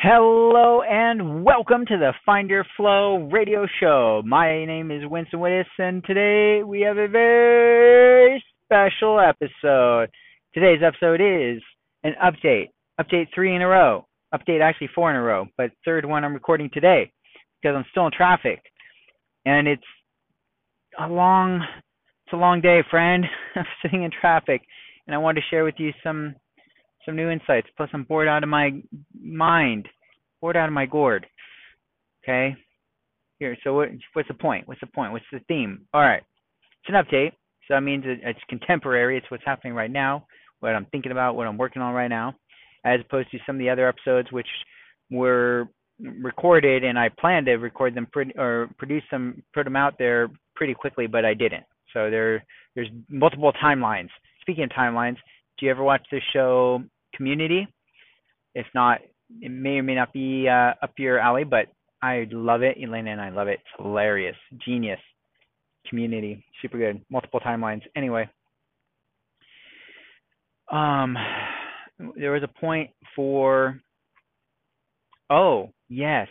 Hello and welcome to the Find Your Flow radio show. My name is Winston Willis, and today we have a very special episode. Today's episode is an update, update three in a row, update actually four in a row, but third one I'm recording today because I'm still in traffic, and it's a long, it's a long day, friend. I'm sitting in traffic, and I wanted to share with you some some new insights. Plus, I'm bored out of my mind, bored out of my gourd. Okay. Here, so what, what's the point? What's the point? What's the theme? All right, it's an update. So that means it's contemporary. It's what's happening right now, what I'm thinking about, what I'm working on right now, as opposed to some of the other episodes which were recorded and I planned to record them pretty, or produce them, put them out there pretty quickly, but I didn't. So there, there's multiple timelines. Speaking of timelines, do you ever watch the show Community. If not, it may or may not be uh, up your alley, but I love it. Elena and I love it. It's hilarious, genius. Community, super good. Multiple timelines. Anyway, um, there was a point for. Oh yes,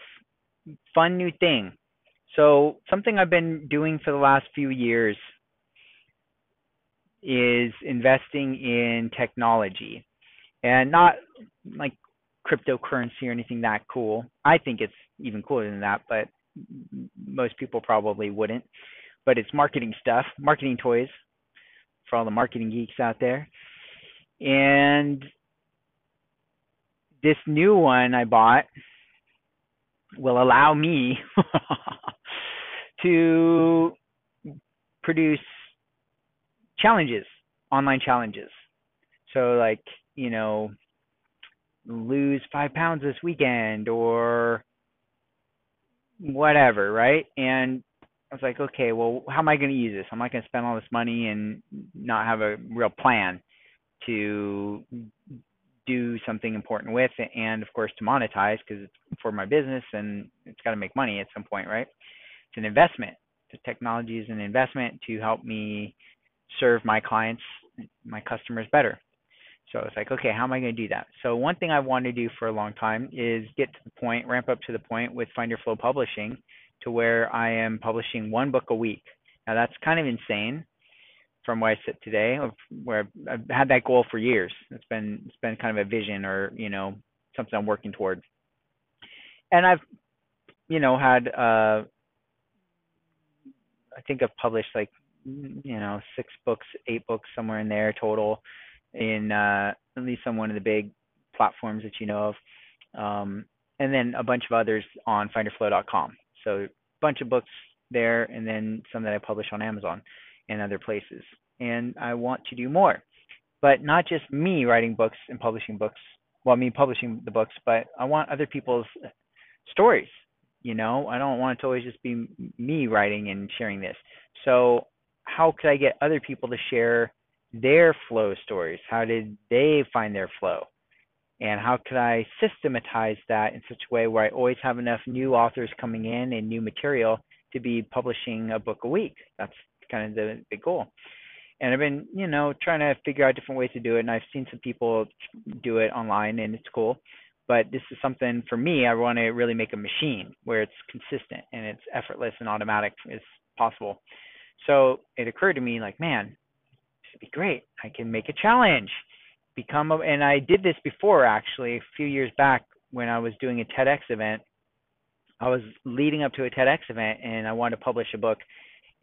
fun new thing. So something I've been doing for the last few years is investing in technology and not like cryptocurrency or anything that cool. I think it's even cooler than that, but most people probably wouldn't. But it's marketing stuff, marketing toys for all the marketing geeks out there. And this new one I bought will allow me to produce challenges, online challenges. So like you know, lose five pounds this weekend or whatever, right? And I was like, okay, well, how am I going to use this? I'm not going to spend all this money and not have a real plan to do something important with it, and of course to monetize because it's for my business and it's got to make money at some point, right? It's an investment. The technology is an investment to help me serve my clients, my customers better. So it's like, okay, how am I going to do that? So one thing I wanted to do for a long time is get to the point, ramp up to the point with Find Your Flow Publishing to where I am publishing one book a week. Now that's kind of insane from where I sit today, where I've had that goal for years. It's been it's been kind of a vision or you know something I'm working towards. And I've you know had uh I think I've published like you know six books, eight books somewhere in there total in uh, at least on one of the big platforms that you know of, um, and then a bunch of others on findyourflow.com. So a bunch of books there, and then some that I publish on Amazon and other places. And I want to do more, but not just me writing books and publishing books. Well, me publishing the books, but I want other people's stories. You know, I don't want it to always just be me writing and sharing this. So how could I get other people to share their flow stories. How did they find their flow? And how could I systematize that in such a way where I always have enough new authors coming in and new material to be publishing a book a week? That's kind of the, the goal. And I've been, you know, trying to figure out different ways to do it. And I've seen some people do it online, and it's cool. But this is something for me. I want to really make a machine where it's consistent and it's effortless and automatic as possible. So it occurred to me, like, man, be great. I can make a challenge. Become a, and I did this before actually a few years back when I was doing a TEDx event. I was leading up to a TEDx event and I wanted to publish a book.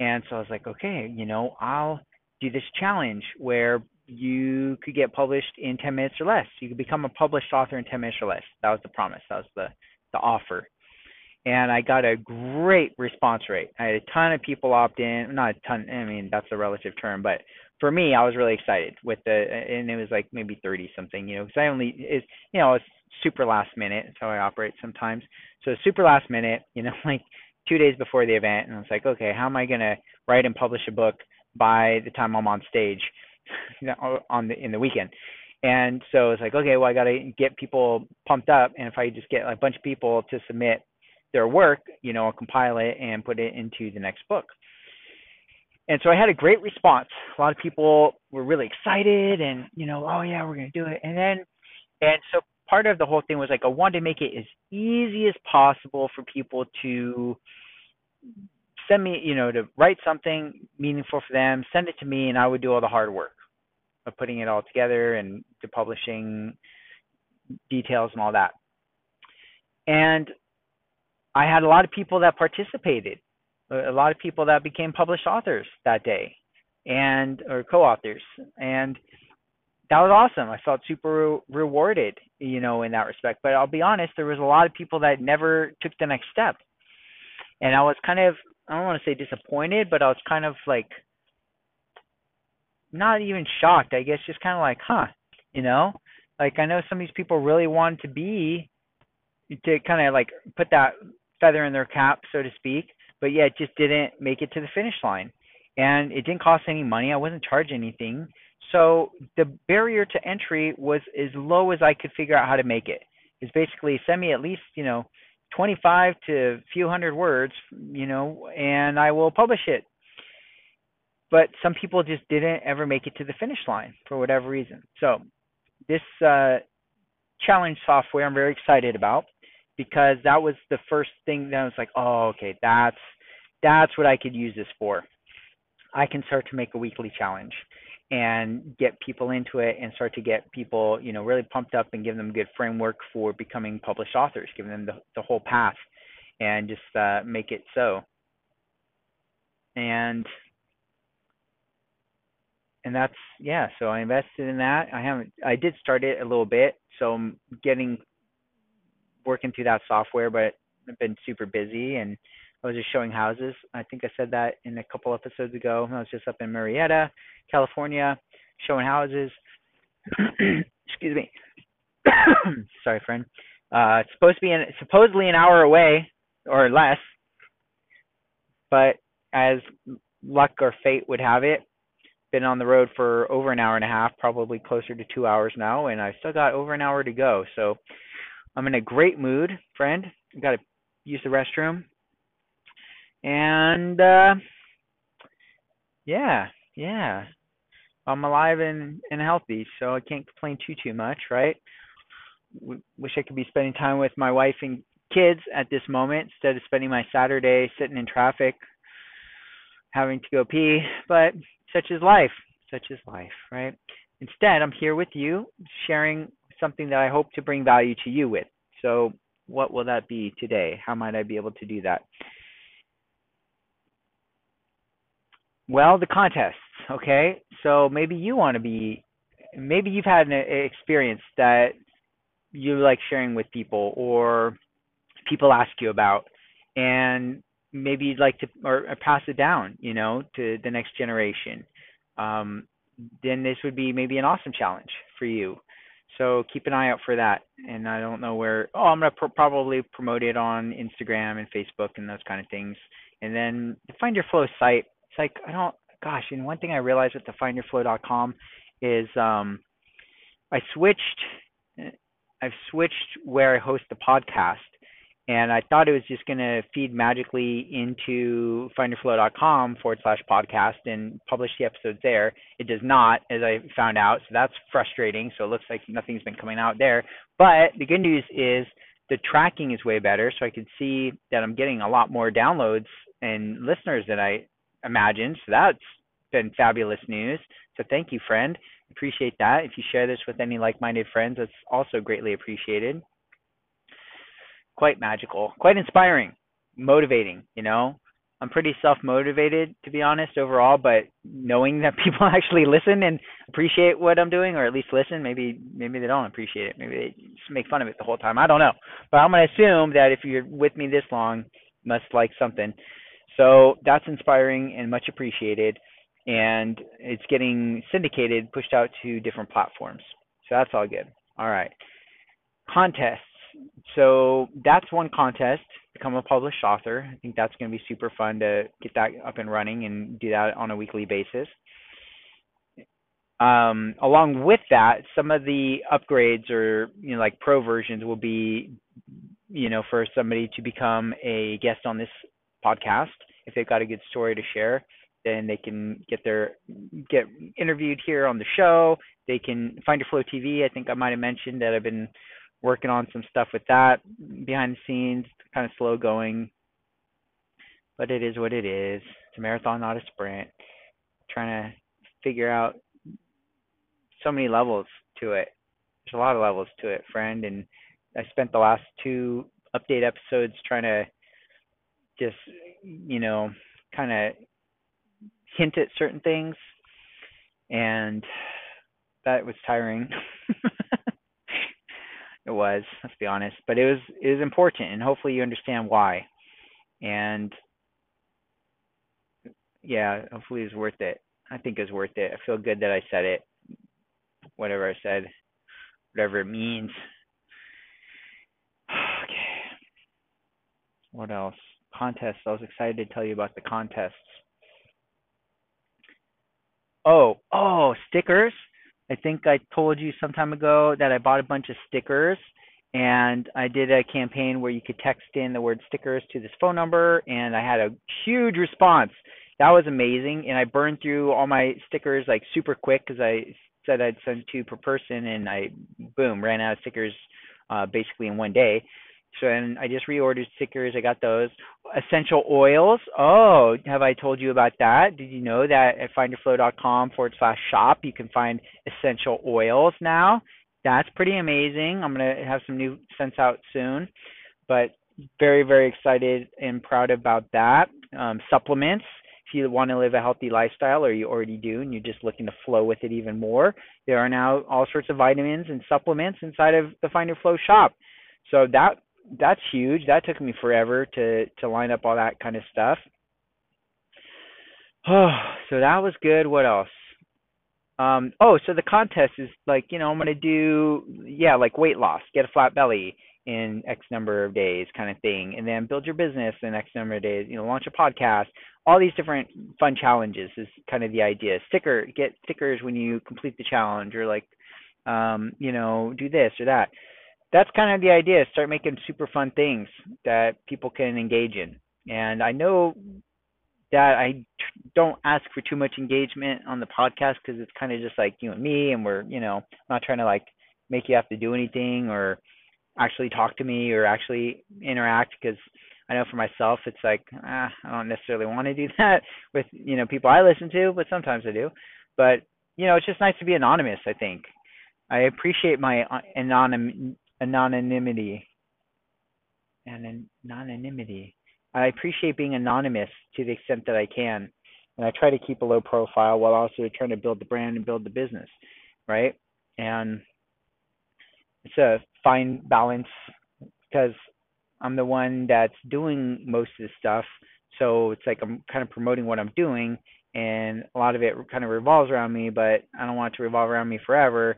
And so I was like, okay, you know, I'll do this challenge where you could get published in 10 minutes or less. You could become a published author in 10 minutes or less. That was the promise. That was the the offer. And I got a great response rate. I had a ton of people opt in. Not a ton. I mean, that's a relative term, but for me, I was really excited with the, and it was like maybe 30 something, you know, because I only, is, you know, it's super last minute. That's how I operate sometimes. So super last minute, you know, like two days before the event, and I was like, okay, how am I gonna write and publish a book by the time I'm on stage you know, on the in the weekend? And so it's like, okay, well, I got to get people pumped up, and if I just get a bunch of people to submit their work, you know, I'll compile it and put it into the next book and so I had a great response. A lot of people were really excited and, you know, oh yeah, we're going to do it. And then, and so part of the whole thing was like I wanted to make it as easy as possible for people to send me, you know, to write something meaningful for them, send it to me, and I would do all the hard work of putting it all together and to publishing details and all that. And I had a lot of people that participated, a lot of people that became published authors that day, and or co-authors, and that was awesome. I felt super rewarded, you know, in that respect. But I'll be honest, there was a lot of people that never took the next step, and I was kind of I don't want to say disappointed, but I was kind of like not even shocked. I guess just kind of like, huh, you know, like I know some of these people really wanted to be to kind of like put that feather in their cap, so to speak, but yeah, it just didn't make it to the finish line. And it didn't cost any money. I wasn't charged anything. So the barrier to entry was as low as I could figure out how to make it. it. Is basically send me at least, you know, 25 to a few hundred words, you know, and I will publish it. But some people just didn't ever make it to the finish line for whatever reason. So this uh, challenge software I'm very excited about because that was the first thing that I was like, oh, okay, that's that's what I could use this for. I can start to make a weekly challenge and get people into it and start to get people, you know, really pumped up and give them a good framework for becoming published authors, giving them the, the whole path and just uh, make it so. And and that's yeah, so I invested in that. I haven't I did start it a little bit, so I'm getting working through that software, but I've been super busy and I was just showing houses. I think I said that in a couple episodes ago. I was just up in Murrieta, California, showing houses. Excuse me. Sorry, friend. Uh, it's supposed to be in, supposedly an hour away or less, but as luck or fate would have it, been on the road for over an hour and a half, probably closer to two hours now, and I still got over an hour to go. So I'm in a great mood, friend. Got to use the restroom. And uh yeah yeah. I'm alive and and healthy so i can't complain too too much right? Wish i could be spending time with my wife and kids at this moment instead of spending my saturday sitting in traffic having to go pee but such is life. Such is life right? Instead i'm here with you sharing something that i hope to bring value to you with so what will that be today how might i be able to do that Well, the contests, okay? So maybe you want to be, maybe you've had an experience that you like sharing with people or people ask you about, and maybe you'd like to or, or pass it down, you know, to the next generation. Um, then this would be maybe an awesome challenge for you. So keep an eye out for that. And I don't know where. Oh, I'm gonna pr- probably promote it on Instagram and Facebook and those kind of things. And then the Find Your Flow site it's like I don't gosh, and one thing I realized with the findyourflow.com is um I switched I've switched where I host the podcast and I thought it was just going to feed magically into findyourflow.com forward slash podcast and publish the episodes there. It does not, as I found out, so that's frustrating. So it looks like nothing's been coming out there. But the good news is the tracking is way better, so I can see that I'm getting a lot more downloads and listeners than I imagined. So that's been fabulous news. So thank you, friend. Appreciate that. If you share this with any like minded friends, that's also greatly appreciated. Quite magical, quite inspiring, motivating, you know. I'm pretty self motivated to be honest overall, but knowing that people actually listen and appreciate what I'm doing, or at least listen, maybe maybe they don't appreciate it, maybe they just make fun of it the whole time. I don't know, but I'm gonna assume that if you're with me this long, must like something. So that's inspiring and much appreciated. And it's getting syndicated, pushed out to different platforms. So that's all good. All right. Contests. So that's one contest, become a published author. I think that's going to be super fun to get that up and running and do that on a weekly basis. Um, along with that, some of the upgrades or you know like pro versions will be you know for somebody to become a guest on this podcast. If they've got a good story to share, then they can get their get interviewed here on the show. They can find your flow TV. I think I might have mentioned that I've been working on some stuff with that behind the scenes, kind of slow going, but it is what it is. It's a marathon, not a sprint. Trying to figure out so many levels to it. There's a lot of levels to it, friend, and I spent the last two update episodes trying to just, you know, kind of hint at certain things, and that was tiring. it was, let's be honest, but it was it was important, and hopefully you understand why. And yeah, hopefully it's worth it. I think it's worth it. I feel good that I said it. Whatever I said, whatever it means. okay. What else? Contests. I was excited to tell you about the contests. Oh, oh, stickers. I think I told you some time ago that I bought a bunch of stickers and I did a campaign where you could text in the word stickers to this phone number and I had a huge response. That was amazing and I burned through all my stickers like super quick cuz I said I'd send two per person and I boom ran out of stickers uh basically in one day. So and I just reordered stickers. I got those essential oils. Oh, have I told you about that? Did you know that at findyourflow.com forward slash shop you can find essential oils now? That's pretty amazing. I'm gonna have some new scents out soon, but very very excited and proud about that. Um, supplements. If you want to live a healthy lifestyle, or you already do, and you're just looking to flow with it even more, there are now all sorts of vitamins and supplements inside of the Find Your Flow shop. So that that's huge. That took me forever to to line up all that kind of stuff. Oh, so that was good. What else? Um, oh, so the contest is like, you know, I'm gonna do yeah, like weight loss, get a flat belly in X number of days kind of thing, and then build your business in X number of days, you know, launch a podcast, all these different fun challenges is kind of the idea. Sticker, get stickers when you complete the challenge or like um, you know, do this or that that's kind of the idea start making super fun things that people can engage in. And i know that i don't ask for too much engagement on the podcast because it's kind of just like you and me and we're you know not trying to like make you have to do anything or actually talk to me or actually interact because i know for myself it's like ah, i don't necessarily want to do that with you know people i listen to but sometimes i do. But you know it's just nice to be anonymous i think. I appreciate my uh, anonym anonymity and anonymity. I appreciate being anonymous to the extent that I can, and I try to keep a low profile while also trying to build the brand and build the business, right? And it's a fine balance because I'm the one that's doing most of the stuff, so it's like I'm kind of promoting what I'm doing, and a lot of it kind of revolves around me, but I don't want it to revolve around me forever.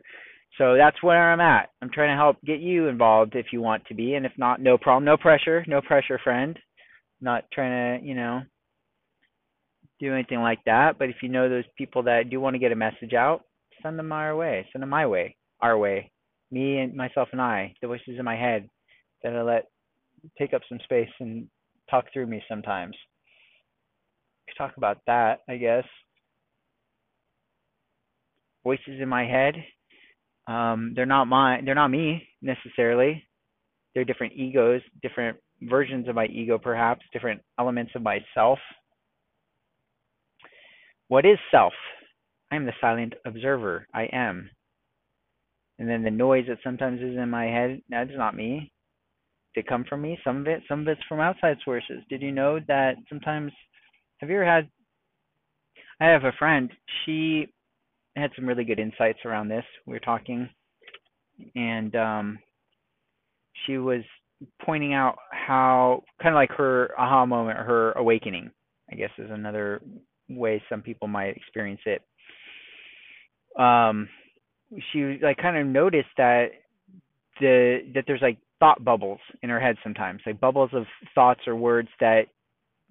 So that's where I'm at. I'm trying to help get you involved if you want to be, and if not, no problem, no pressure, no pressure, friend. not trying to, you know, do anything like that. But if you know those people that do want to get a message out, send them our way. Send them my way, our way. Me and myself and I, the voices in my head that I let take up some space and talk through me sometimes. Could talk about that, I guess. Voices in my head um, they're not my, they're not me necessarily. They're different egos, different versions of my ego, perhaps different elements of myself. What is self? I am the silent observer. I am. And then the noise that sometimes is in my head, that's not me. Did come from me? Some of it, some of it's from outside sources. Did you know that sometimes? Have you ever had? I have a friend. She had some really good insights around this. We were talking, and um, she was pointing out how kind of like her aha moment, her awakening, I guess is another way some people might experience it. Um, she like kind of noticed that the that there's like thought bubbles in her head sometimes, like bubbles of thoughts or words that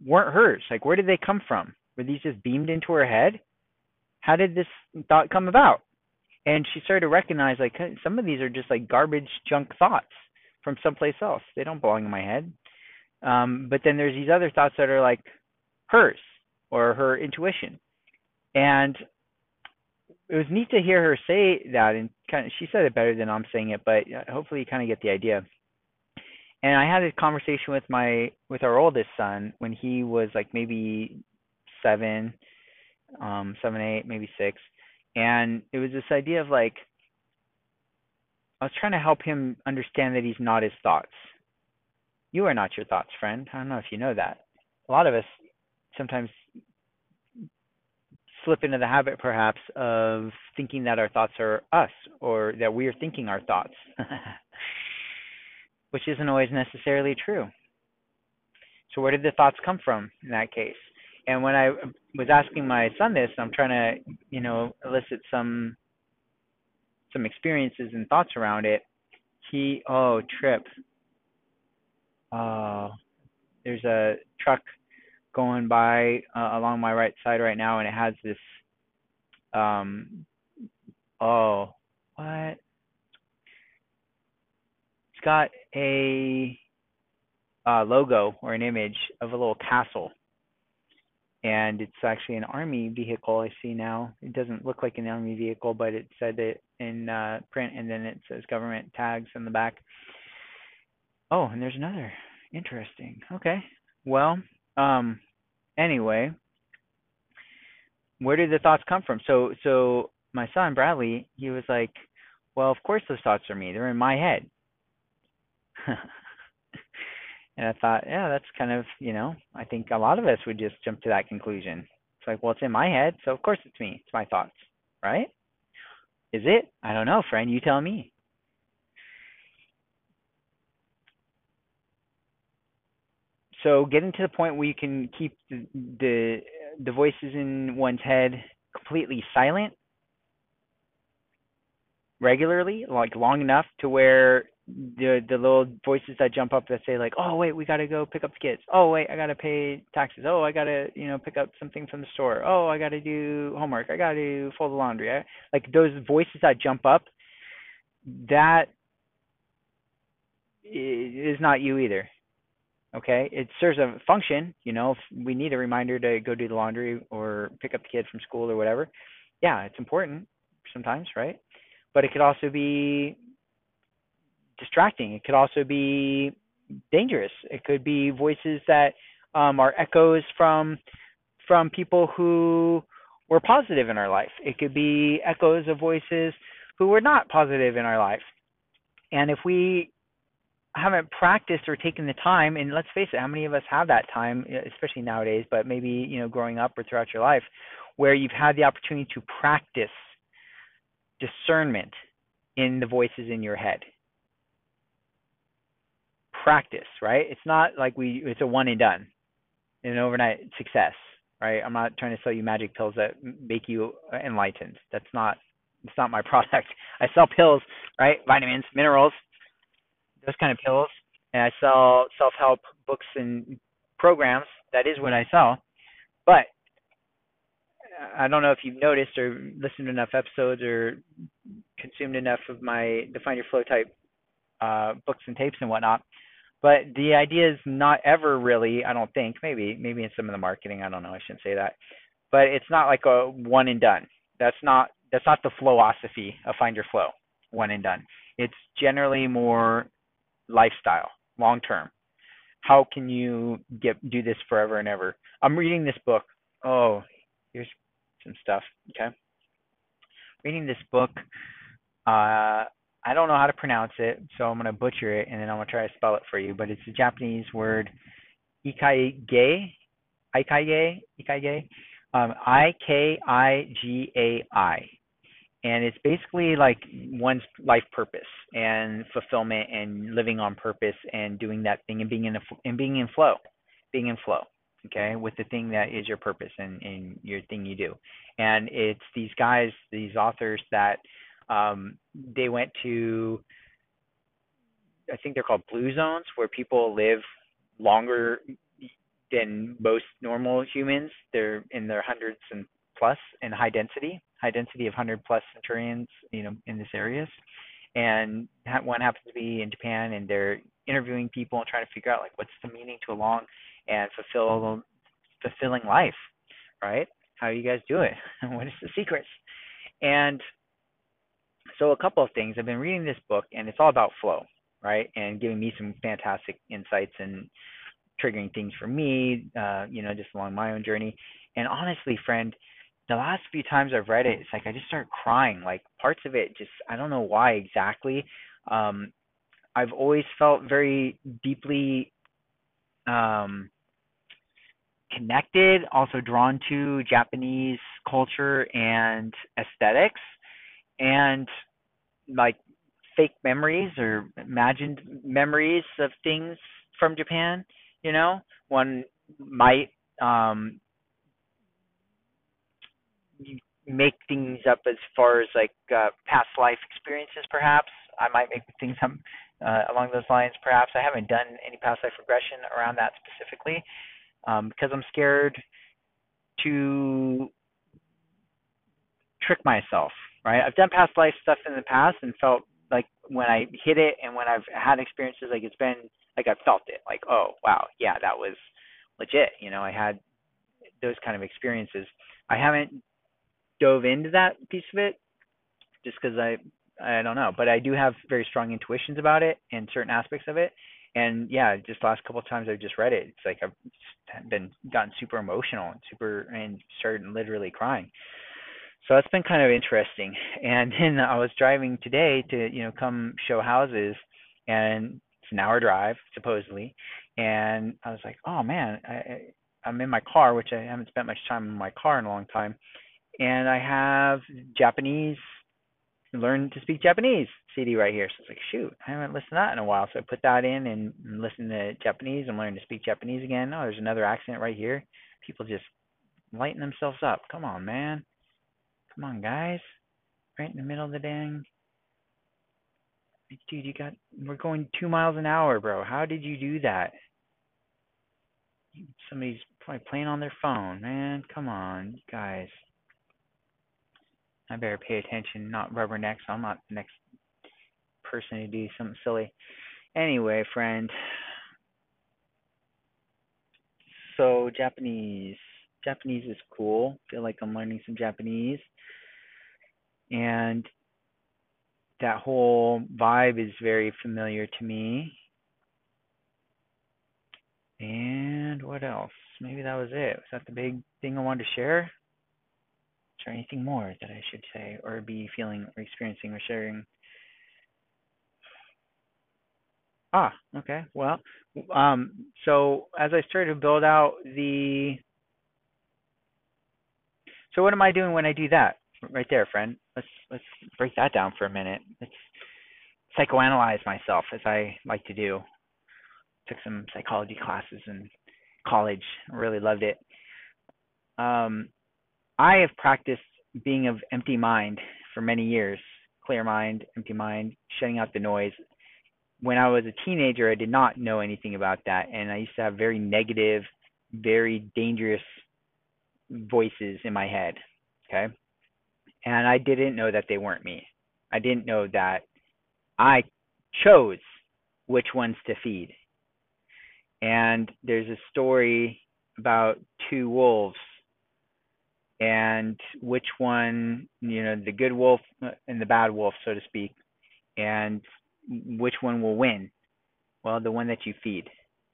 weren't hers. Like where did they come from? Were these just beamed into her head? How did this thought come about? And she started to recognize like some of these are just like garbage junk thoughts from someplace else. They don't belong in my head. Um, but then there's these other thoughts that are like hers or her intuition. And it was neat to hear her say that, and kind of she said it better than I'm saying it, but uh, hopefully you kind of get the idea. And I had a conversation with my with our oldest son when he was like maybe seven, um, seven, eight, maybe six, and it was this idea of like I was trying to help him understand that he's not his thoughts. You are not your thoughts, friend. I don't know if you know that. A lot of us sometimes slip into the habit perhaps of thinking that our thoughts are us or that we are thinking our thoughts, which isn't always necessarily true. So, where did the thoughts come from in that case? And when I was asking my son this, I'm trying to, you know, elicit some some experiences and thoughts around it. He, oh, trip. Oh, there's a truck going by uh, along my right side right now, and it has this. Um, oh, what? It's got a uh, logo or an image of a little castle, and it's actually an army vehicle. I see now. It doesn't look like an army vehicle, but it said it in uh, print, and then it says government tags in the back. Oh, and there's another. Interesting. Okay. Well, um, anyway, where did the thoughts come from? So so my son Bradley, he was like, Well, of course those thoughts are me. They're in my head. and I thought, yeah, that's kind of, you know, I think a lot of us would just jump to that conclusion. It's like, well, it's in my head, so of course it's me. It's my thoughts, right? Is it? I don't know, friend. You tell me. so getting to the point where you can keep the, the the voices in one's head completely silent regularly, like long enough to where the the little voices that jump up that say like, "Oh wait, we got to go pick up the kids. Oh wait, I got to pay taxes. Oh, I got to, you know, pick up something from the store. Oh, I got to do homework. I got to fold the laundry." I, like those voices that jump up that is not you either okay it serves a function you know if we need a reminder to go do the laundry or pick up the kid from school or whatever yeah it's important sometimes right but it could also be distracting. It could also be dangerous. It could be voices that um, are echoes from from people who were positive in our life. It could be echoes of voices who were not positive in our life. And if we haven't practiced or taken the time and let's face it how many of us have that time especially nowadays but maybe you know growing up or throughout your life where you've had the opportunity to practice discernment in the voices in your head practice right it's not like we it's a one and done an overnight success right i'm not trying to sell you magic pills that make you enlightened that's not it's not my product i sell pills right vitamins minerals those kind of pills, and I sell self-help books and programs. That is what I sell. But I don't know if you've noticed or listened to enough episodes or consumed enough of my Define Your Flow type uh, books and tapes and whatnot. But the idea is not ever really, I don't think, maybe, maybe in some of the marketing, I don't know, I shouldn't say that. But it's not like a one and done. That's not that's not the philosophy of Find Your Flow, one and done. It's generally more lifestyle long term how can you get do this forever and ever i'm reading this book oh here's some stuff okay reading this book uh i don't know how to pronounce it so i'm going to butcher it and then i'm going to try to spell it for you but it's a japanese word ikaige ikaige ikaige um i k i g a i. And it's basically like one's life purpose and fulfillment and living on purpose and doing that thing and being in a and being in flow being in flow okay with the thing that is your purpose and, and your thing you do. And it's these guys these authors that um they went to i think they're called blue zones where people live longer than most normal humans they're in their hundreds and plus in high density high density of 100 plus centurions, you know, in this areas. And one happens to be in Japan, and they're interviewing people and trying to figure out like what's the meaning to a long and fulfill fulfilling life, right? How you guys do it? what is the secrets? And so a couple of things. I've been reading this book, and it's all about flow, right? And giving me some fantastic insights and triggering things for me, uh, you know, just along my own journey. And honestly, friend, the last few times I've read it, it's like I just start crying. Like parts of it, just I don't know why exactly. Um, I've always felt very deeply um, connected, also drawn to Japanese culture and aesthetics, and like fake memories or imagined memories of things from Japan. You know, one might um, make things up as far as like uh, past life experiences, perhaps. I might make things up uh, along those lines, perhaps. I haven't done any past life regression around that specifically um, because I'm scared to trick myself, right? I've done past life stuff in the past and felt like when I hit it and when I've had experiences, like it's been like I've felt it, like oh wow, yeah, that was legit. You know, I had those kind of experiences. I haven't dove into that piece of it just because I I don't know, but I do have very strong intuitions about it and certain aspects of it. And yeah, just last couple of times I've just read it, it's like I've been gotten super emotional and super and started literally crying. So that's been kind of interesting. And then I was driving today to you know come show houses, and it's an hour drive supposedly, and I was like, oh man, I, I'm in my car, which I haven't spent much time in my car in a long time, and I have Japanese learn to speak Japanese CD right here. So it's like, shoot, I haven't listened to that in a while. So I put that in and, listened to Japanese and learned to speak Japanese again. Oh, there's another accent right here. People just lighten themselves up. Come on, man. Come on, guys. Right in the middle of the dang. Dude, you got. We're going two miles an hour, bro. How did you do that? Somebody's probably playing on their phone, man. Come on, guys. I better pay attention, not rubberneck, so I'm not the next person to do something silly. Anyway, friend. So Japanese. Japanese is cool. I feel like I'm learning some Japanese. And that whole vibe is very familiar to me. And what else? Maybe that was it. Was that the big thing I wanted to share? Is there anything more that I should say or be feeling or experiencing or sharing? Ah, okay. Well, um, so as I started to build out the, so what am I doing when I do that? Right there, friend. Let's let's break that down for a minute. Let's psychoanalyze myself as I like to do. Took some psychology classes in college. Really loved it. Um, I have practiced being of empty mind for many years, clear mind, empty mind, shutting out the noise. When I was a teenager, I did not know anything about that, and I used to have very negative, very dangerous voices in my head. Okay, and I didn't know that they weren't me. I didn't know that I chose which ones to feed. And there's a story about two wolves and which one, you know, the good wolf and the bad wolf, so to speak, and which one will win? Well, the one that you feed.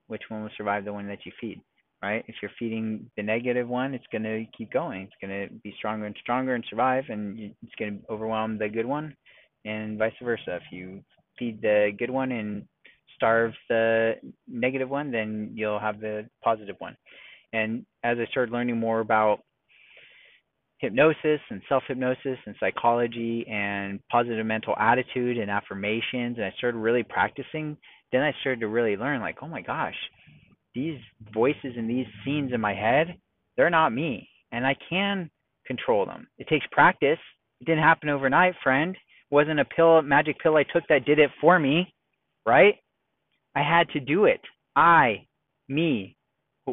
Which one will survive the one that you feed, right? If you're feeding the negative one, it's going to keep going. It's going to be stronger and stronger and survive, and it's going to overwhelm the good one, and vice versa. If you feed the good one and starve the negative one, then you'll have the positive one. And as I started learning more about hypnosis and self hypnosis and psychology and positive mental attitude and affirmations and I started really practicing, then I started to really learn like, oh my gosh, these voices and these scenes in my head, they're not me. And I can control them. It takes practice. It didn't happen overnight, friend. It wasn't a pill magic pill I took that did it for me, right? I had to do it. I, me,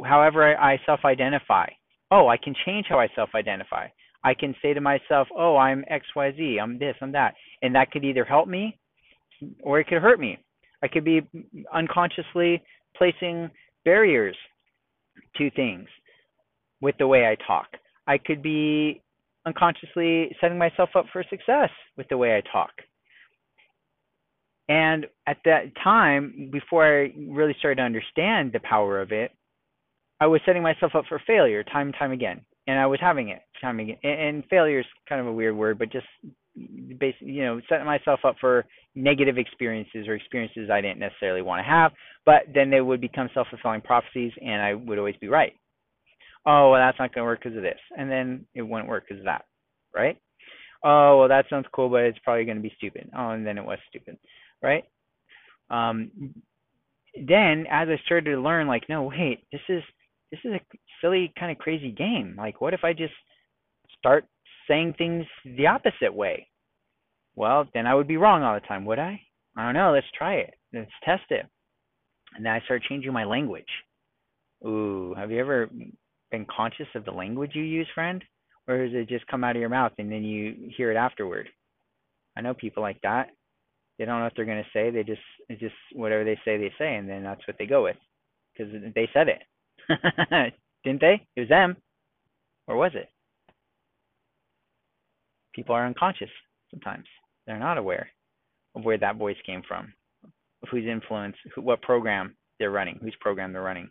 however I self identify. Oh, I can change how I self identify. I can say to myself, oh, I'm XYZ, I'm this, I'm that. And that could either help me or it could hurt me. I could be unconsciously placing barriers to things with the way I talk. I could be unconsciously setting myself up for success with the way I talk. And at that time, before I really started to understand the power of it, I was setting myself up for failure time and time again. And I was having it time and again. And failure is kind of a weird word, but just basically, you know, setting myself up for negative experiences or experiences I didn't necessarily want to have, but then they would become self-fulfilling prophecies and I would always be right. Oh, well, that's not going to work because of this. And then it wouldn't work because of that, right? Oh, well, that sounds cool, but it's probably going to be stupid. Oh, and then it was stupid, right? Um, then as I started to learn, like, no, wait, this is this is a silly kind of crazy game. Like, what if I just start saying things the opposite way? Well, then I would be wrong all the time, would I? I don't know. Let's try it. Let's test it. And then I started changing my language. Ooh, have you ever been conscious of the language you use, friend? Or does it just come out of your mouth and then you hear it afterward? I know people like that. They don't know what they're going to say. They just, it's just whatever they say, they say, and then that's what they go with because they said it. Didn't they? It was them. Or was it? People are unconscious sometimes. They're not aware of where that voice came from, of whose influence, who, what program they're running, whose program they're running.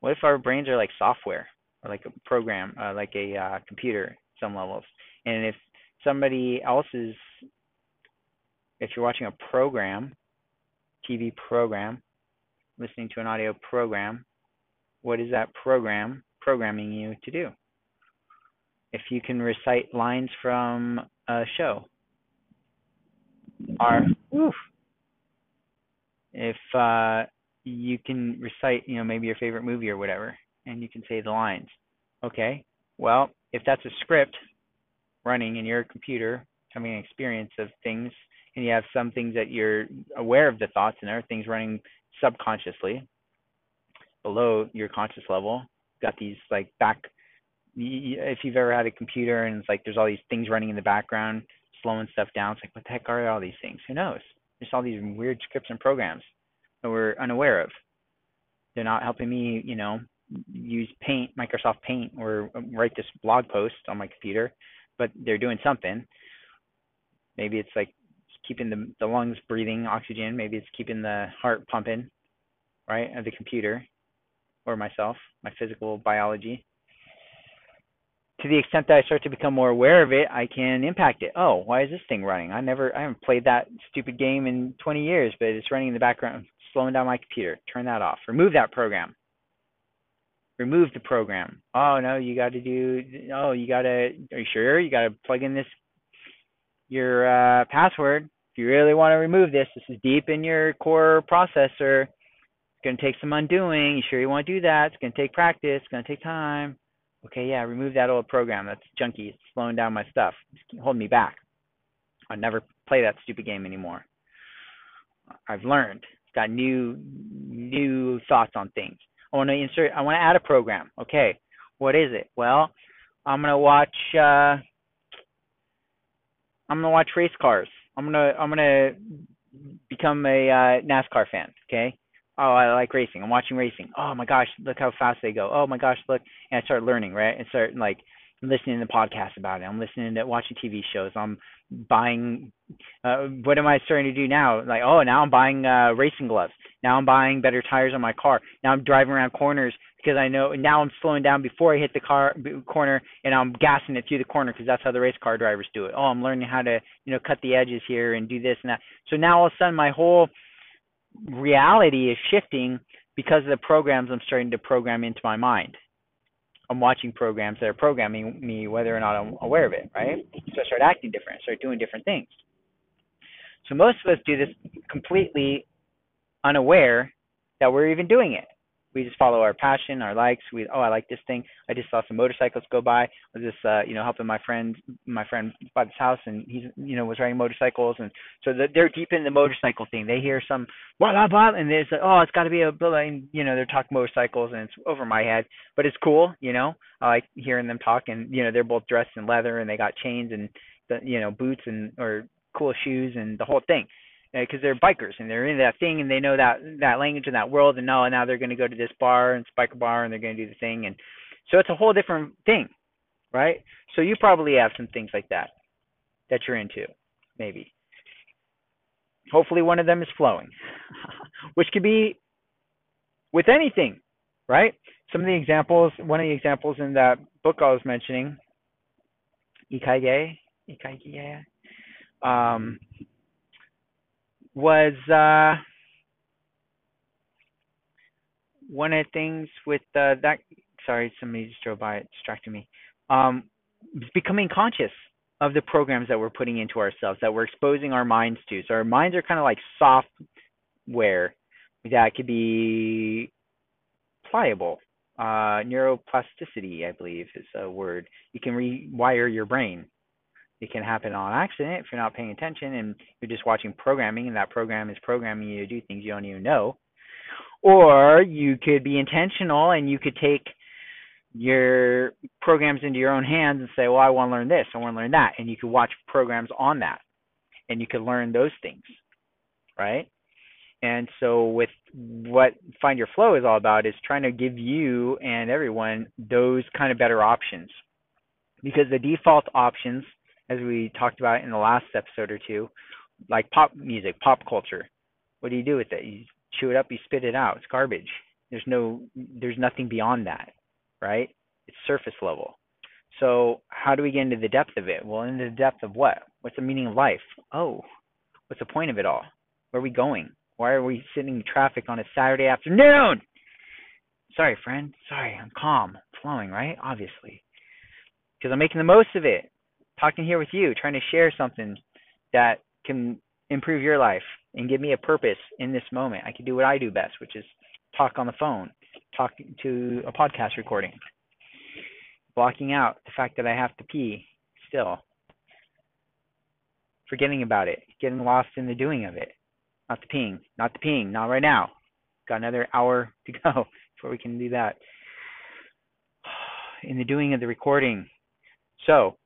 What if our brains are like software or like a program, uh, like a uh, computer, some levels, and if somebody else's, if you're watching a program, TV program, listening to an audio program, what is that program programming you to do? If you can recite lines from a show, or oof, if uh, you can recite, you know, maybe your favorite movie or whatever, and you can say the lines. Okay, well, if that's a script running in your computer, having an experience of things, and you have some things that you're aware of the thoughts and other things running subconsciously, below your conscious level. Got these like back. If you've ever had a computer and it's like there's all these things running in the background, slowing stuff down. It's like what the heck are all these things? Who knows? There's all these weird scripts and programs that we're unaware of. They're not helping me, you know, use Paint, Microsoft Paint, or write this blog post on my computer, but they're doing something. Maybe it's like keeping the the lungs breathing oxygen. Maybe it's keeping the heart pumping, right, of the computer or myself, my physical biology. To the extent that I start to become more aware of it, I can impact it. Oh, why is this thing running? I never, I haven't played that stupid game in 20 years, but it's running in the background, slowing down my computer. Turn that off. Remove that program. Remove the program. Oh no, you got to do. Oh, you got to. Are you sure? You got to plug in this your uh, password. If you really want to remove this, this is deep in your core processor It's going to take some undoing. You sure you want to do that? It's going to take practice. It's going to take time. Okay, yeah, remove that old program. That's junky. It's slowing down my stuff. It's holding me back. I'll never play that stupid game anymore. I've learned. Got new new thoughts on things. I want to insert. I want to add a program. Okay, what is it? Well, I'm gonna watch. Uh, I'm gonna watch race cars. I'm gonna I'm gonna become a uh, NASCAR fan. Okay, oh, I like racing. I'm watching racing. Oh my gosh, look how fast they go. Oh my gosh, look. And I start learning, right? And start like listening to podcasts about it. I'm listening to watching TV shows. I'm buying. Uh, what am I starting to do now? Like, oh, now I'm buying uh, racing gloves. Now I'm buying better tires on my car. Now I'm driving around corners because I know. Now I'm slowing down before I hit the car corner, and I'm gassing it through the corner because that's how the race car drivers do it. Oh, I'm learning how to, you know, cut the edges here and do this and that. So now all of a sudden my whole reality is shifting because of the programs I'm starting to program into my mind. I'm watching programs that are programming me whether or not I'm aware of it, right? So I start acting different, start doing different things. So most of us do this completely unaware that we're even doing it we just follow our passion, our likes. We oh I like this thing. I just saw some motorcycles go by. I was just uh, you know helping my friend my friend by this house, and he's you know was riding motorcycles, and so they're deep in the motorcycle thing. They hear some blah blah blah, and they say oh it's got to be a blah, and you know they're talking motorcycles, and it's over my head, but it's cool. You know I like hearing them talk, and you know they're both dressed in leather, and they got chains and the you know boots and or cool shoes and the whole thing because uh, they're bikers and they're in that thing and they know that that language and that world and now now they're going to go to this bar and spike a bar and they're going to do the thing and so it's a whole different thing right? So you probably have some things like that that you're into, maybe. Hopefully, one of them is flowing, which could be with anything, right? Some of the examples, one of the examples in that book I was mentioning, Ikigai, Ikigai, um, was uh, one of the things with uh, that. Sorry, somebody just drove by, it distracted me. Um, becoming conscious of the programs that we're putting into ourselves, that we're exposing our minds to. So our minds are kind of like software that could be pliable. Uh, neuroplasticity, I believe, is a word. You can rewire your brain. It can happen on accident if you're not paying attention and you're just watching programming, and that program is programming you to do things you don't even know. Or you could be intentional and you could take your programs into your own hands and say, well, I want to learn this, I want to learn that. And you could watch programs on that and you could learn those things, right? And so, with what Find Your Flow is all about, is trying to give you and everyone those kind of better options. Because the default options, as we talked about in the last episode or two, like pop music, pop culture, what do you do with it? You chew it up, you spit it out. It's garbage. There's no, there's nothing beyond that, right? It's surface level. So how do we get into the depth of it? Well, into the depth of what? What's the meaning of life? Oh, what's the point of it all? Where are we going? Why are we sitting in traffic on a Saturday afternoon? Sorry, friend. Sorry, I'm calm, flowing, right? Obviously. Because I'm making the most of it. Talking here with you, trying to share something that can improve your life and give me a purpose in this moment. I can do what I do best, which is talk on the phone, talk to a podcast recording, blocking out the fact that I have to pee still, forgetting about it, getting lost in the doing of it. Not the peeing, not the peeing, not right now. Got another hour to go before we can do that. In the doing of the recording. So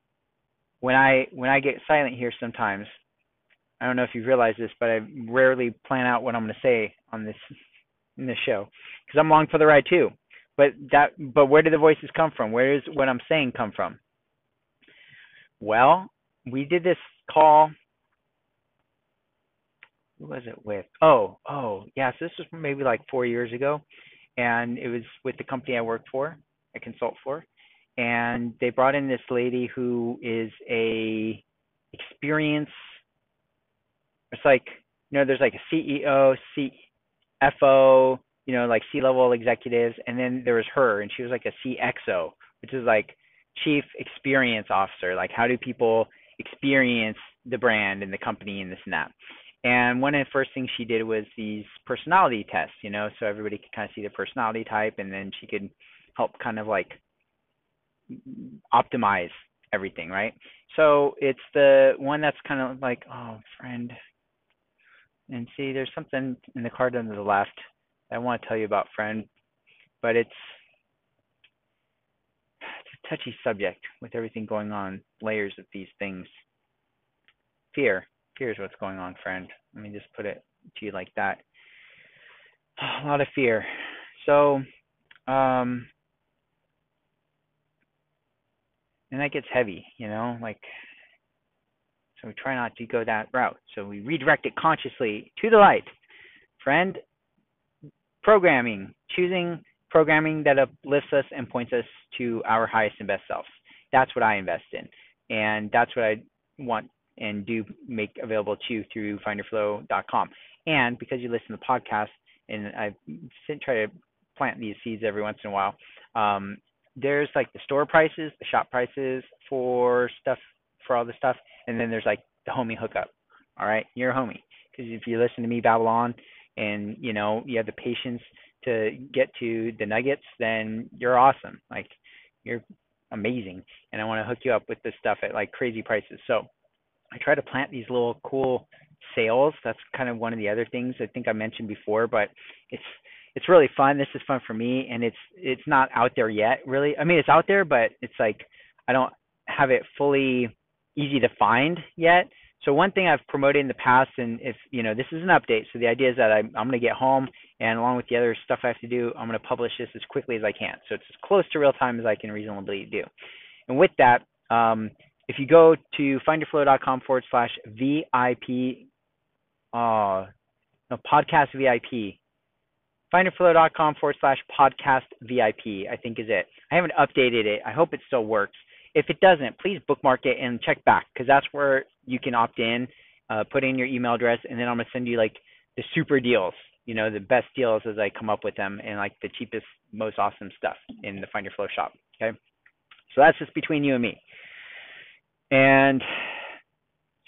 when I when I get silent here sometimes, I don't know if you realize this, but I rarely plan out what I'm going to say on this in this show because I'm along for the ride too. But that but where do the voices come from? Where does what I'm saying come from? Well, we did this call. Who was it with? Oh, oh, yeah. So this was maybe like four years ago, and it was with the company I work for, I consult for, and they brought in this lady who is a experience it's like you know there's like a CEO, CFO, you know like C-level executives, and then there was her, and she was like a CXO, which is like Chief Experience Officer. Like how do people experience the brand and the company and this and that. And one of the first things she did was these personality tests, you know, so everybody could kind of see the personality type, and then she could help kind of like optimize everything, right? So it's the one that's kind of like, oh, friend, and see, there's something in the card on the left I want to tell you about, friend, but it's it's a touchy subject with everything going on, layers of these things. Fear, fear is what's going on, friend. Let me just put it to you like that. A lot of fear. So, um, and that gets heavy, you know, like so we try not to go that route. So we redirect it consciously to the light. Friend, programming, choosing programming that uplifts us and points us to our highest and best selves. That's what I invest in. And that's what I want and do make available to you through findyourflow.com. And because you listen to the podcast, and I try to plant these seeds every once in a while, um, there's like the store prices, the shop prices for stuff for all the stuff, and then there's like the homie hookup. All right, you're a homie because if you listen to me Babylon and you know you have the patience to get to the nuggets, then you're awesome. Like you're amazing, and I want to hook you up with this stuff at like crazy prices. So I try to plant these little cool sales. That's kind of one of the other things I think I mentioned before, but it's it's really fun. This is fun for me, and it's it's not out there yet, really. I mean, it's out there, but it's like I don't have it fully easy to find yet. So one thing I've promoted in the past, and if you know, this is an update. So the idea is that I'm, I'm going to get home, and along with the other stuff I have to do, I'm going to publish this as quickly as I can. So it's as close to real time as I can reasonably do. And with that, um, if you go to findyourflow.com forward slash VIP, uh, no, podcast VIP, findyourflow.com forward slash podcast VIP, I think is it. I haven't updated it. I hope it still works. If it doesn't, please bookmark it and check back because that's where you can opt in, uh, put in your email address, and then I'm going to send you like the super deals, you know, the best deals as I come up with them and like the cheapest, most awesome stuff in the Find Your Flow shop. Okay. So that's just between you and me. And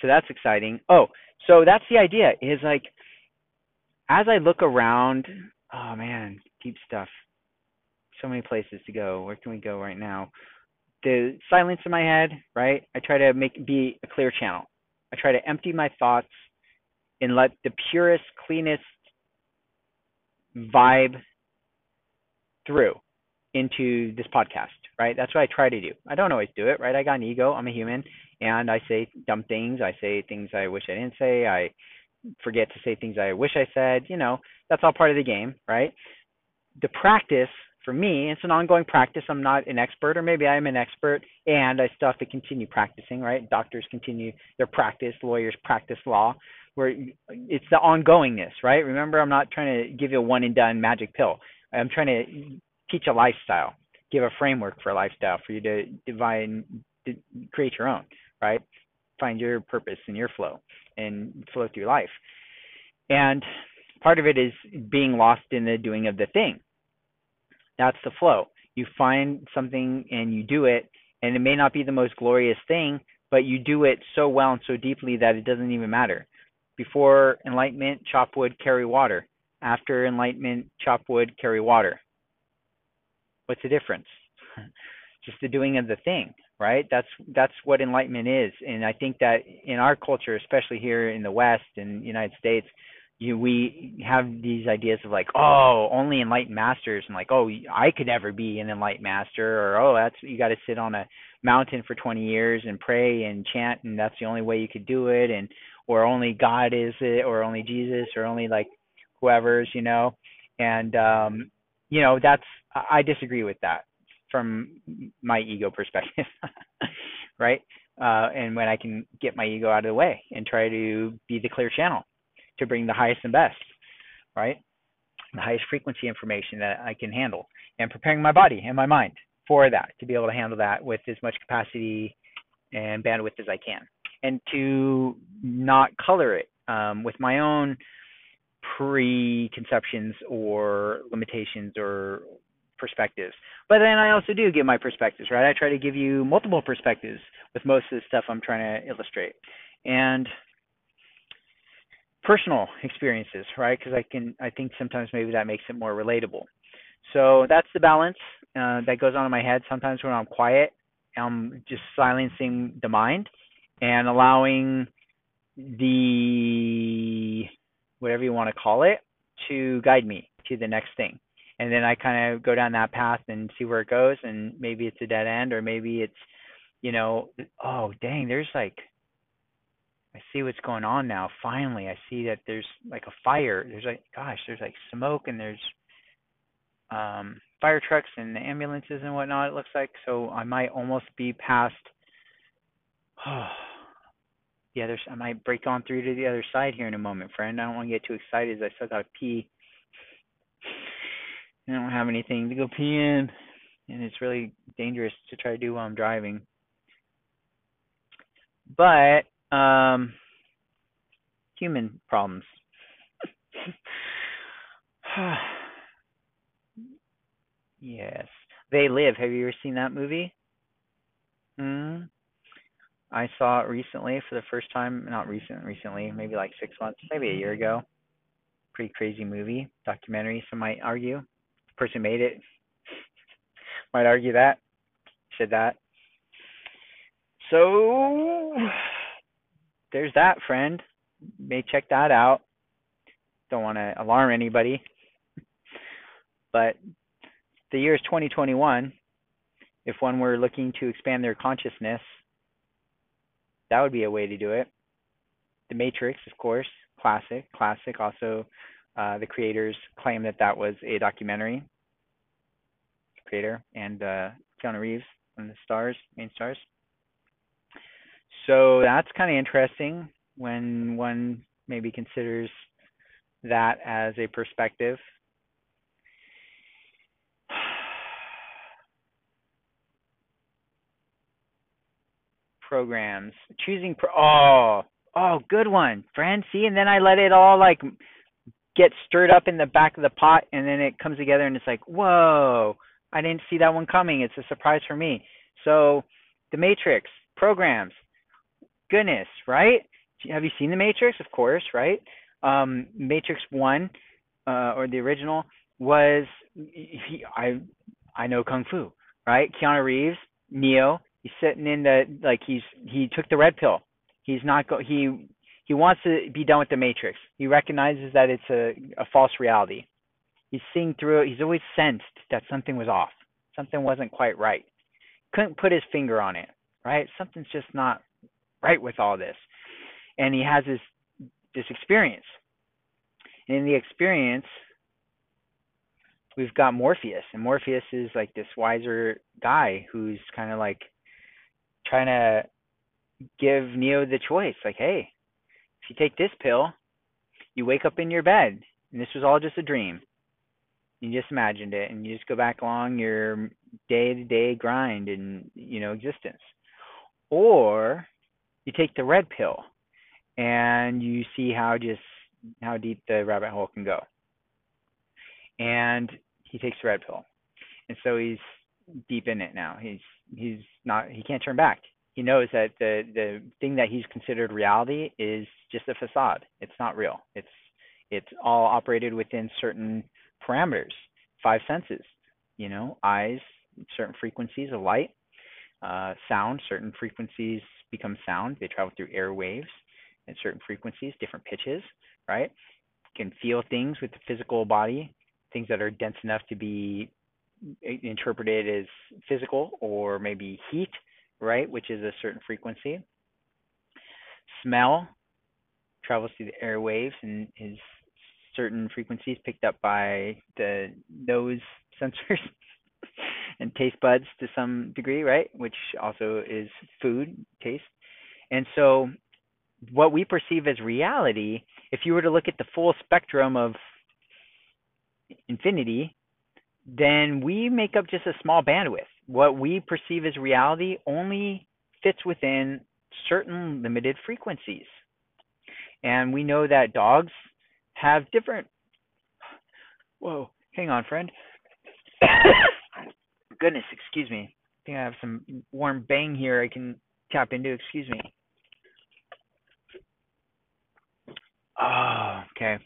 so that's exciting. Oh, so that's the idea is like, as I look around, oh man, deep stuff. So many places to go. Where can we go right now? The silence in my head, right? I try to make be a clear channel. I try to empty my thoughts and let the purest, cleanest vibe through into this podcast, right? That's what I try to do. I don't always do it, right? I got an ego. I'm a human and I say dumb things. I say things I wish I didn't say. I forget to say things I wish I said. You know, that's all part of the game, right? The practice for me, it's an ongoing practice. I'm not an expert, or maybe I'm an expert, and I still have to continue practicing, right? Doctors continue their practice, lawyers practice law, where it's the ongoingness, right? Remember, I'm not trying to give you a one and done magic pill. I'm trying to teach a lifestyle, give a framework for a lifestyle for you to divine, create your own, right? Find your purpose and your flow and flow through life. And part of it is being lost in the doing of the thing. That's the flow. You find something and you do it, and it may not be the most glorious thing, but you do it so well and so deeply that it doesn't even matter. Before enlightenment, chop wood, carry water. After enlightenment, chop wood, carry water. What's the difference? Just the doing of the thing, right? That's that's what enlightenment is. And I think that in our culture, especially here in the West and United States, you we have these ideas of like, oh, only enlightened masters, and like, oh, I could never be an enlightened master, or oh, that's you got to sit on a mountain for 20 years and pray and chant, and that's the only way you could do it, and or only God is it, or only Jesus, or only like whoever's, you know, and um, you know that's I disagree with that from my ego perspective, right? Uh, and when I can get my ego out of the way and try to be the clear channel to bring the highest and best, right? The highest frequency information that I can handle and preparing my body and my mind for that to be able to handle that with as much capacity and bandwidth as I can and to not color it um, with my own preconceptions or limitations or perspectives. But then I also do give my perspectives, right? I try to give you multiple perspectives with most of the stuff I'm trying to illustrate. And personal experiences, right? Because I can, I think sometimes maybe that makes it more relatable. So that's the balance uh, that goes on in my head. Sometimes when I'm quiet, I'm just silencing the mind and allowing the whatever you want to call it to guide me to the next thing. And then I kind of go down that path and see where it goes. And maybe it's a dead end, or maybe it's, you know, oh dang, there's like I see what's going on now. Finally, I see that there's like a fire. There's like, gosh, there's like smoke and there's um, fire trucks and ambulances and whatnot. It looks like so I might almost be past. Oh, the other. I might break on through to the other side here in a moment, friend. I don't want to get too excited. I still got to pee. I don't have anything to go pee in, and it's really dangerous to try to do while I'm driving. But um, human problems. yes. They Live. Have you ever seen that movie? Mm. I saw it recently for the first time. Not recent, recently, maybe like six months, maybe a year ago. Pretty crazy movie, documentary. Some might argue. Person made it might argue that. Said that. So there's that, friend. may check that out. Don't want to alarm anybody. But the year is 2021. If one were looking to expand their consciousness, that would be a way to do it. The Matrix, of course, classic, classic. Also, uh, the creators claim that that was a documentary. Creator and uh, Keanu Reeves of the stars, main stars. So that's kind of interesting when one maybe considers that as a perspective. Programs, choosing pro- oh oh good one, friend. See, and then I let it all like get stirred up in the back of the pot, and then it comes together, and it's like whoa, I didn't see that one coming. It's a surprise for me. So, the Matrix programs, goodness, right? Have you seen the Matrix? Of course, right? Um, Matrix One, uh, or the original, was he, I I know kung fu, right? Keanu Reeves, Neo, he's sitting in the like he's he took the red pill. He's not go he he wants to be done with the Matrix. He recognizes that it's a a false reality. He's seeing through it. He's always sensed that something was off. Something wasn't quite right. Couldn't put his finger on it, right? Something's just not right with all this. And he has this this experience. And in the experience, we've got Morpheus, and Morpheus is like this wiser guy who's kind of like trying to give Neo the choice, like, hey, if you take this pill, you wake up in your bed, and this was all just a dream. You just imagined it, and you just go back along your day-to-day grind and you know existence. Or you take the red pill, and you see how just how deep the rabbit hole can go. And he takes the red pill, and so he's deep in it now. He's he's not he can't turn back. He knows that the the thing that he's considered reality is just a facade. It's not real. It's it's all operated within certain parameters, five senses. You know, eyes, certain frequencies of light, uh, sound, certain frequencies become sound. They travel through air waves and certain frequencies, different pitches, right? Can feel things with the physical body, things that are dense enough to be interpreted as physical or maybe heat, right, which is a certain frequency. Smell travels through the airwaves and is certain frequencies picked up by the nose sensors and taste buds to some degree, right? Which also is food, taste. And so what we perceive as reality, if you were to look at the full spectrum of infinity, then we make up just a small bandwidth. What we perceive as reality only fits within certain limited frequencies. And we know that dogs have different. Whoa, hang on, friend. Goodness, excuse me. I think I have some warm bang here I can tap into. Excuse me. Oh, okay.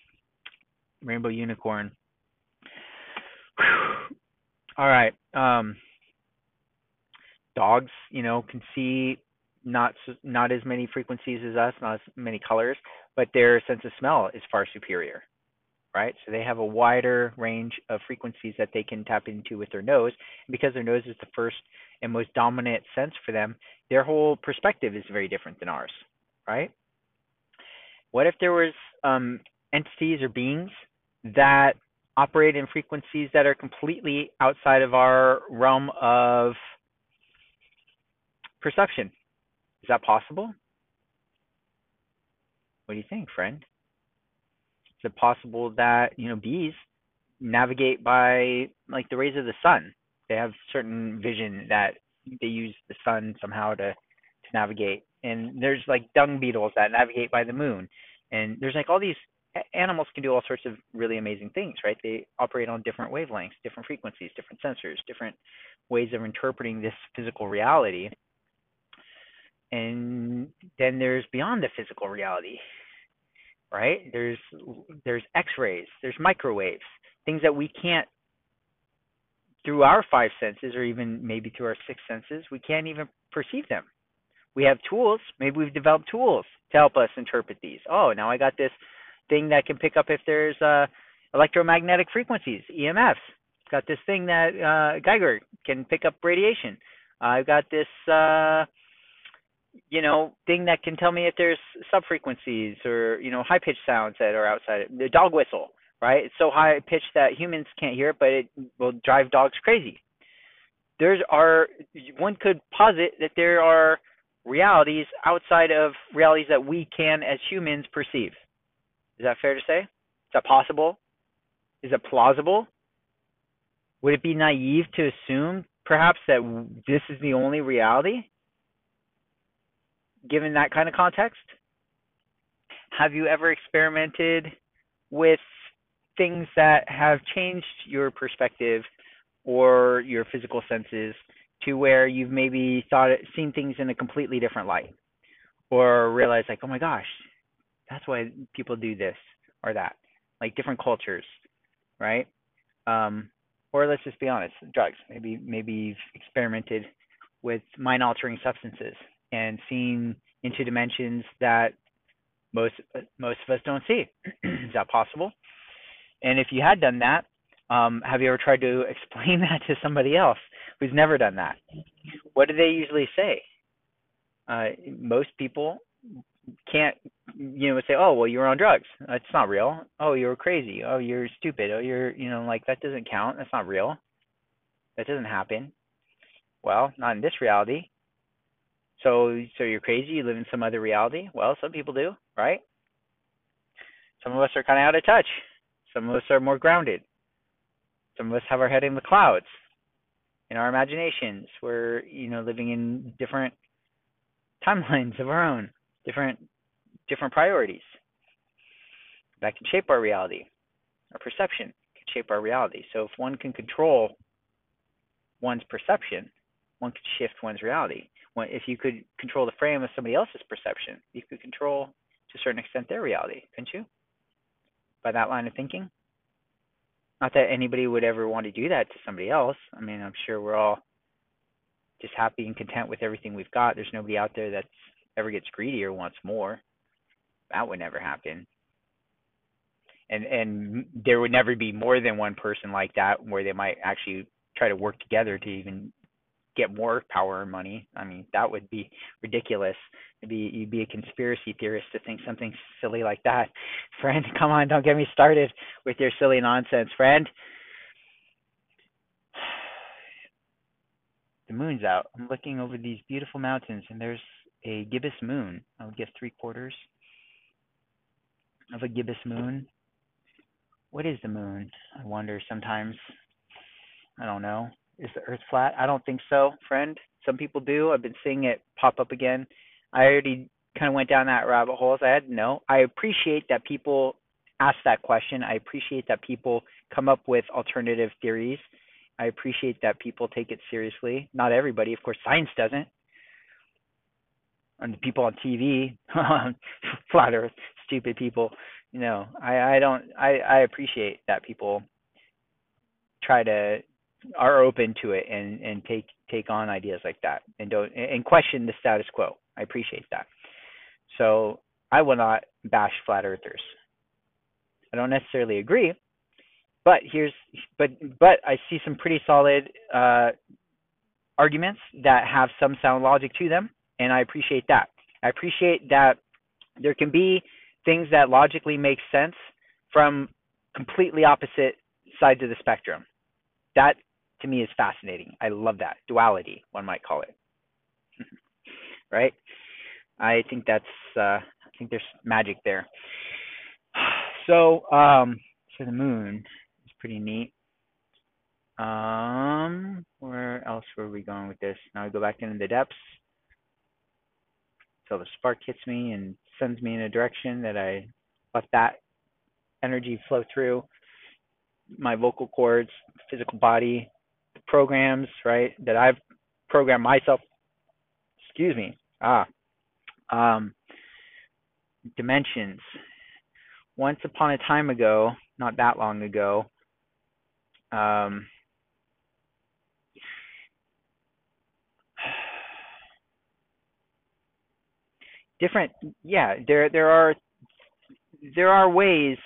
Rainbow unicorn. All right. Um, dogs, you know, can see not not as many frequencies as us, not as many colors, but their sense of smell is far superior, right? So they have a wider range of frequencies that they can tap into with their nose. And because their nose is the first and most dominant sense for them, their whole perspective is very different than ours, right? What if there was um, entities or beings that operate in frequencies that are completely outside of our realm of perception. Is that possible? What do you think, friend? Is it possible that, you know, bees navigate by like the rays of the sun? They have certain vision that they use the sun somehow to to navigate. And there's like dung beetles that navigate by the moon. And there's like all these animals can do all sorts of really amazing things, right? They operate on different wavelengths, different frequencies, different sensors, different ways of interpreting this physical reality. And then there's beyond the physical reality, right? There's there's X-rays, there's microwaves, things that we can't through our five senses or even maybe through our six senses, we can't even perceive them. We have tools, maybe we've developed tools to help us interpret these. Oh, now I got this thing that can pick up if there's uh, electromagnetic frequencies, EMFs. It's got this thing that uh, Geiger can pick up radiation. I've got this, uh, you know, thing that can tell me if there's subfrequencies or you know high pitched sounds that are outside. The dog whistle, right? It's so high pitched that humans can't hear it, but it will drive dogs crazy. there's are one could posit that there are realities outside of realities that we can as humans perceive. Is that fair to say? Is that possible? Is it plausible? Would it be naive to assume perhaps that this is the only reality given that kind of context? Have you ever experimented with things that have changed your perspective or your physical senses to where you've maybe thought it, seen things in a completely different light or realized like oh my gosh that's why people do this or that like different cultures right? Um or let's just be honest drugs. Maybe maybe you've experimented with mind altering substances and seen into dimensions that most most of us don't see is that possible and if you had done that um, have you ever tried to explain that to somebody else who's never done that? What do they usually say? Uh, most people can't, you know, say, "Oh, well, you're on drugs. That's not real. Oh, you're crazy. Oh, you're stupid. Oh, you're, you know, like that doesn't count. That's not real. That doesn't happen." Well, not in this reality. So, so you're crazy. You live in some other reality. Well, some people do, right? Some of us are kind of out of touch. Some of us are more grounded. Some of us have our head in the clouds, in our imaginations. We're, you know, living in different timelines of our own, different different priorities. That can shape our reality. Our perception can shape our reality. So if one can control one's perception, one can shift one's reality. If you could control the frame of somebody else's perception, you could control to a certain extent their reality, couldn't you? By that line of thinking. Not that anybody would ever want to do that to somebody else. I mean, I'm sure we're all just happy and content with everything we've got. There's nobody out there that ever gets greedy or wants more. That would never happen. And and there would never be more than one person like that where they might actually try to work together to even get more power and money. I mean, that would be ridiculous. It'd be you'd be a conspiracy theorist to think something silly like that. Friend, come on, don't get me started with your silly nonsense, friend. The moon's out. I'm looking over these beautiful mountains and there's a gibbous moon. I would guess three quarters of a gibbous moon. What is the moon? I wonder sometimes. I don't know. Is the Earth flat? I don't think so, friend. Some people do. I've been seeing it pop up again. I already kind of went down that rabbit hole. So I had no. I appreciate that people ask that question. I appreciate that people come up with alternative theories. I appreciate that people take it seriously. Not everybody, of course. Science doesn't. And the people on TV, flat Earth, stupid people. You know, I I don't. I I appreciate that people try to are open to it and and take take on ideas like that and don't and question the status quo. I appreciate that. So I will not bash flat earthers. I don't necessarily agree, but here's but but I see some pretty solid uh, arguments that have some sound logic to them, and I appreciate that. I appreciate that there can be things that logically make sense from completely opposite sides of the spectrum. That to me is fascinating. I love that duality, one might call it. right? I think that's uh, I think there's magic there. So um, so the moon is pretty neat. Um, where else were we going with this? Now I go back into the depths. So the spark hits me and sends me in a direction that I let that energy flow through my vocal cords, physical body, programs, right, that I've programmed myself, excuse me, ah, um, dimensions. Once upon a time ago, not that long ago, um, different yeah there there are there are ways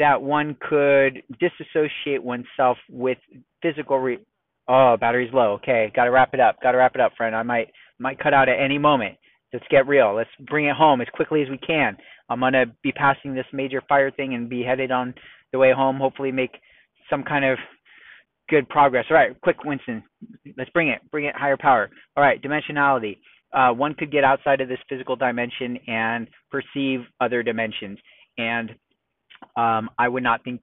that one could disassociate oneself with physical re- oh battery's low okay got to wrap it up got to wrap it up friend i might might cut out at any moment let's get real let's bring it home as quickly as we can i'm going to be passing this major fire thing and be headed on the way home hopefully make some kind of good progress. All right, quick, Winston. Let's bring it. Bring it higher power. All right, dimensionality. Uh, one could get outside of this physical dimension and perceive other dimensions. And um, I would not think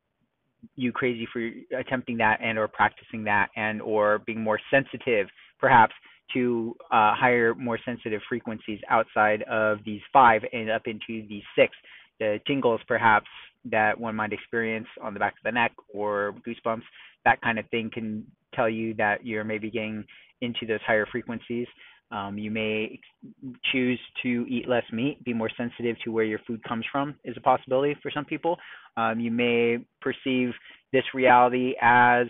you crazy for attempting that and or practicing that and or being more sensitive, perhaps, to uh, higher, more sensitive frequencies outside of these five and up into these six. The tingles, perhaps, that one might experience on the back of the neck or goosebumps, that kind of thing can tell you that you're maybe getting into those higher frequencies. Um, you may choose to eat less meat, be more sensitive to where your food comes from, is a possibility for some people. Um, you may perceive this reality as,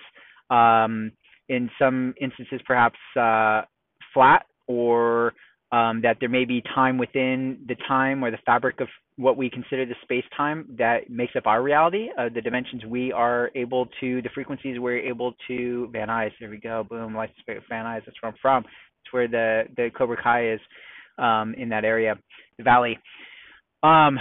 um, in some instances, perhaps uh, flat or um, that there may be time within the time or the fabric of what we consider the space time that makes up our reality, uh, the dimensions we are able to, the frequencies we're able to, Van Nuys, there we go, boom, light space, Van Nuys, that's where I'm from. Where the, the Cobra Kai is um, in that area, the valley. Um,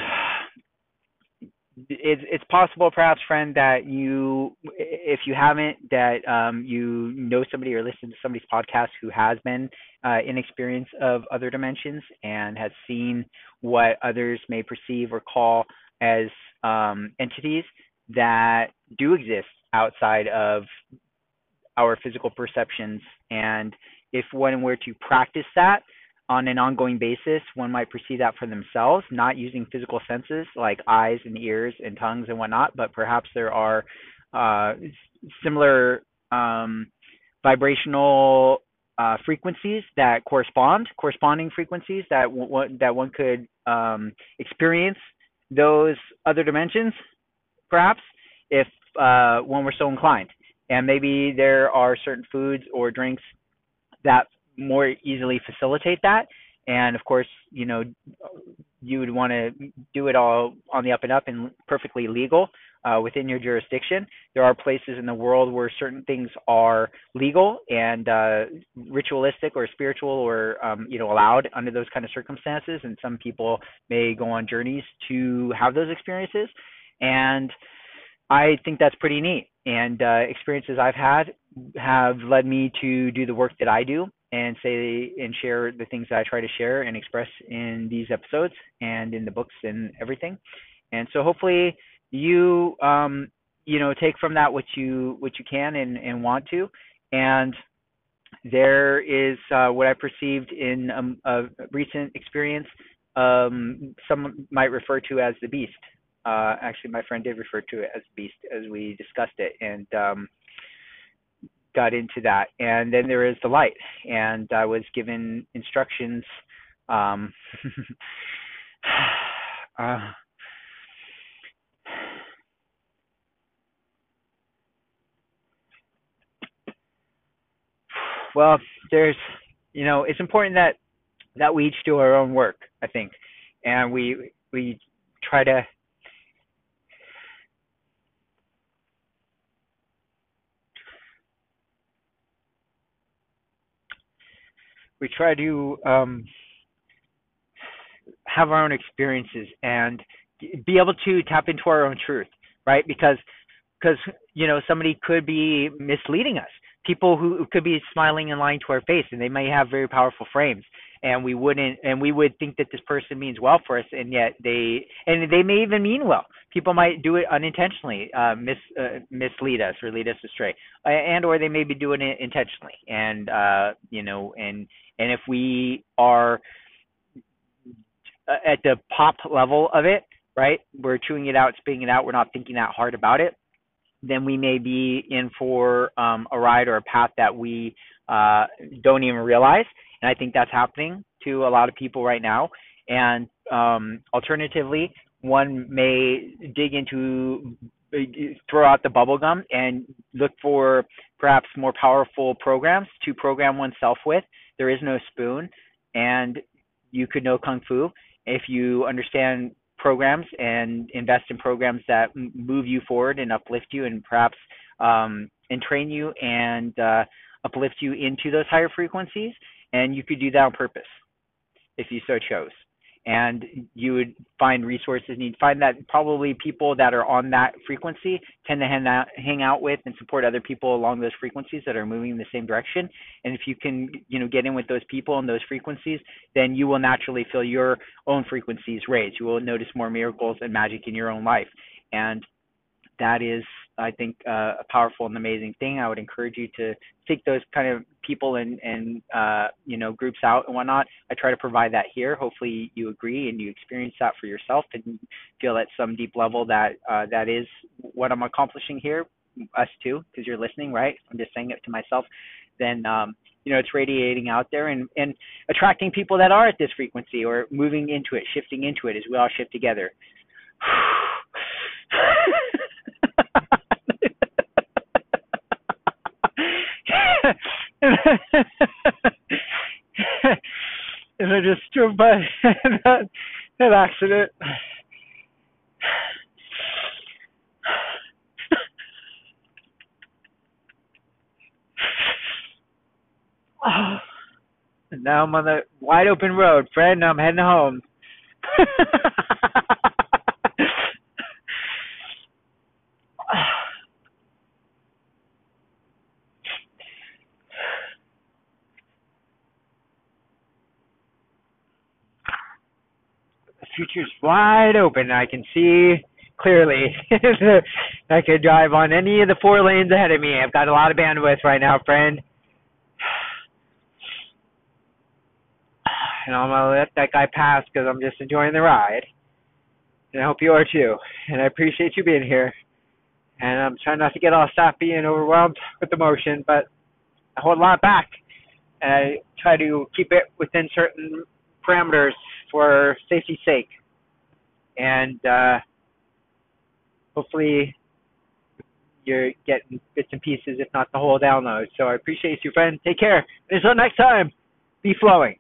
it's it's possible perhaps friend that you if you haven't that um, you know somebody or listen to somebody's podcast who has been uh, in experience of other dimensions and has seen what others may perceive or call as um, entities that do exist outside of our physical perceptions and if one were to practice that on an ongoing basis, one might perceive that for themselves, not using physical senses like eyes and ears and tongues and whatnot, but perhaps there are uh, similar um, vibrational uh, frequencies that correspond, corresponding frequencies that w- that one could um, experience those other dimensions, perhaps, if uh, one were so inclined. And maybe there are certain foods or drinks that more easily facilitate that. And of course, you know, you would want to do it all on the up and up and perfectly legal uh, within your jurisdiction. There are places in the world where certain things are legal and uh, ritualistic or spiritual or um, you know allowed under those kind of circumstances. And some people may go on journeys to have those experiences. And I think that's pretty neat. And uh, experiences I've had have led me to do the work that I do and say and share the things that I try to share and express in these episodes and in the books and everything. And so hopefully you um, you know take from that what you what you can and, and want to. And there is uh, what I perceived in um, a recent experience. Um, some might refer to as the beast. Uh, actually, my friend did refer to it as beast as we discussed it, and um, got into that. And then there is the light, and I was given instructions. Um, uh, well, there's, you know, it's important that that we each do our own work. I think, and we we try to we try to um, have our own experiences and be able to tap into our own truth, right? Because because you know somebody could be misleading us. People who could be smiling and lying to our face, and they may have very powerful frames, and we wouldn't, and we would think that this person means well for us, and yet they, and they may even mean well. People might do it unintentionally, uh, mis uh, mislead us or lead us astray, and or they may be doing it intentionally, and uh, you know, and and if we are uh, at the pop level of it, right, we're chewing it out, spitting it out, we're not thinking that hard about it, then we may be in for um, a ride or a path that we uh, don't even realize. And I think that's happening to a lot of people right now. And um, alternatively, one may dig into throw out the bubble gum and look for perhaps more powerful programs to program oneself with. There is no spoon, and you could know kung fu if you understand programs and invest in programs that move you forward and uplift you and perhaps um, and train you and uh, uplift you into those higher frequencies. And you could do that on purpose if you so chose. And you would find resources and you'd find that probably people that are on that frequency tend to hang out, hang out with and support other people along those frequencies that are moving in the same direction. And if you can you know get in with those people and those frequencies then you will naturally feel your own frequencies raise. You will notice more miracles and magic in your own life. And that is I think uh, a powerful and amazing thing. I would encourage you to seek those kind of people and and uh, you know groups out and whatnot. I try to provide that here. Hopefully you agree and you experience that for yourself and feel at some deep level that uh, that is what I'm accomplishing here. Us too, because you're listening, right? I'm just saying it to myself. Then um, you know it's radiating out there and and attracting people that are at this frequency or moving into it, shifting into it as we all shift together. and I just drove by that, that accident. Oh. And now I'm on the wide open road, friend. I'm heading home. future's wide open. I can see clearly. I could drive on any of the four lanes ahead of me. I've got a lot of bandwidth right now, friend. And I'm gonna let that guy pass because I'm just enjoying the ride. And I hope you are too. And I appreciate you being here. And I'm trying not to get all sappy and overwhelmed with emotion, but I hold a lot back. And I try to keep it within certain parameters for safety's sake. And uh, hopefully you're getting bits and pieces, if not the whole download. So I appreciate you, friend. Take care. Until next time, be flowing.